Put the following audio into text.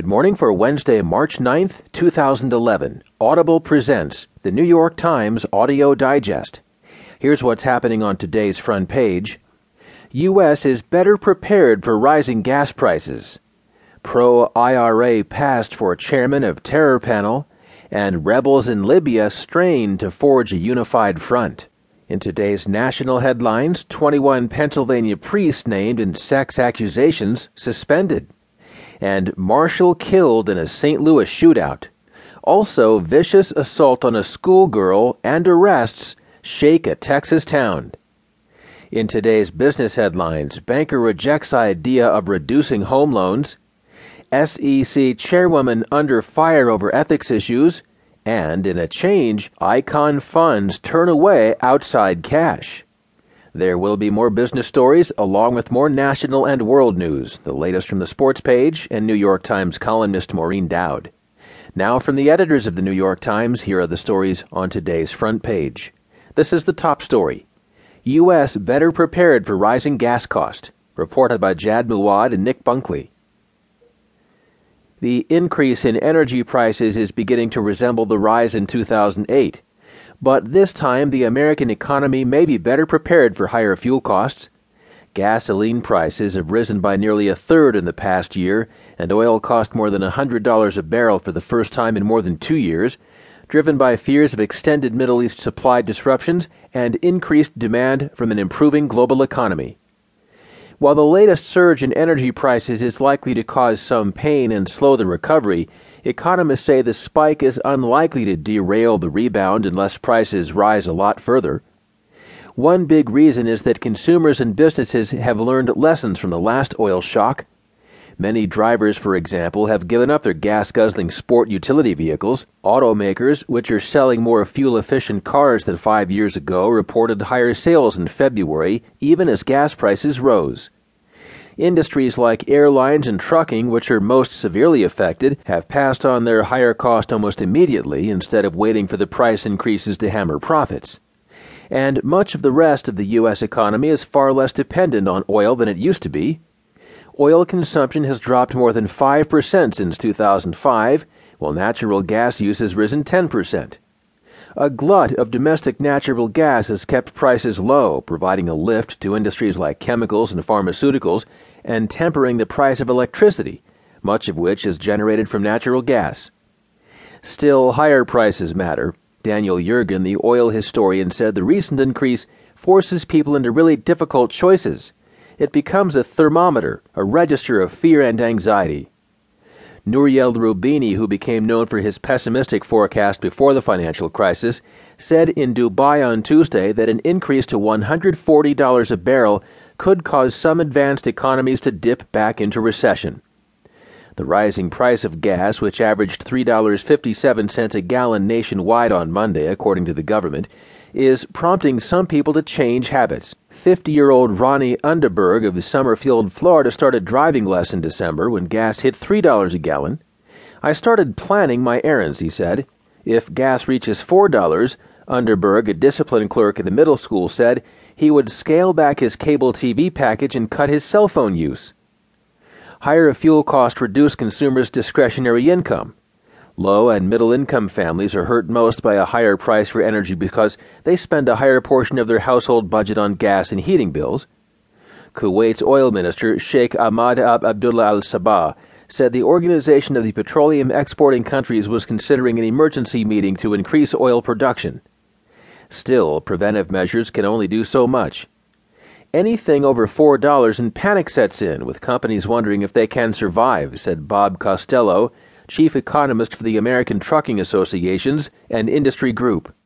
Good morning for Wednesday, March 9th, 2011. Audible presents the New York Times Audio Digest. Here's what's happening on today's front page. U.S. is better prepared for rising gas prices. Pro IRA past for chairman of terror panel, and rebels in Libya strain to forge a unified front. In today's national headlines, 21 Pennsylvania priests named in sex accusations suspended. And Marshall killed in a St. Louis shootout. Also, vicious assault on a schoolgirl and arrests shake a Texas town. In today's business headlines, banker rejects idea of reducing home loans. SEC chairwoman under fire over ethics issues. And in a change, Icahn funds turn away outside cash. There will be more business stories along with more national and world news, the latest from the sports page and New York Times columnist Maureen Dowd. Now, from the editors of the New York Times, here are the stories on today's front page. This is the top story U.S. better prepared for rising gas cost, reported by Jad Mouawad and Nick Bunkley. The increase in energy prices is beginning to resemble the rise in 2008. But this time, the American economy may be better prepared for higher fuel costs. Gasoline prices have risen by nearly a third in the past year, and oil cost more than $100 a barrel for the first time in more than two years, driven by fears of extended Middle East supply disruptions and increased demand from an improving global economy. While the latest surge in energy prices is likely to cause some pain and slow the recovery, economists say the spike is unlikely to derail the rebound unless prices rise a lot further. One big reason is that consumers and businesses have learned lessons from the last oil shock. Many drivers, for example, have given up their gas guzzling sport utility vehicles. Automakers, which are selling more fuel efficient cars than five years ago, reported higher sales in February, even as gas prices rose. Industries like airlines and trucking, which are most severely affected, have passed on their higher cost almost immediately instead of waiting for the price increases to hammer profits. And much of the rest of the U.S. economy is far less dependent on oil than it used to be oil consumption has dropped more than 5% since 2005, while natural gas use has risen 10%. A glut of domestic natural gas has kept prices low, providing a lift to industries like chemicals and pharmaceuticals and tempering the price of electricity, much of which is generated from natural gas. Still, higher prices matter. Daniel Yergin, the oil historian, said the recent increase forces people into really difficult choices it becomes a thermometer, a register of fear and anxiety. Nouriel Roubini, who became known for his pessimistic forecast before the financial crisis, said in Dubai on Tuesday that an increase to $140 a barrel could cause some advanced economies to dip back into recession. The rising price of gas, which averaged $3.57 a gallon nationwide on Monday, according to the government, is prompting some people to change habits. 50 year old Ronnie Underberg of Summerfield, Florida started driving less in December when gas hit $3 a gallon. I started planning my errands, he said. If gas reaches $4, Underberg, a discipline clerk at the middle school, said he would scale back his cable TV package and cut his cell phone use. Higher fuel costs reduce consumers' discretionary income. Low and middle income families are hurt most by a higher price for energy because they spend a higher portion of their household budget on gas and heating bills. Kuwait's oil minister, Sheikh Ahmad Ab Abdullah Al Sabah, said the Organization of the Petroleum Exporting Countries was considering an emergency meeting to increase oil production. Still, preventive measures can only do so much. Anything over $4 and panic sets in, with companies wondering if they can survive, said Bob Costello chief economist for the American Trucking Associations and industry group.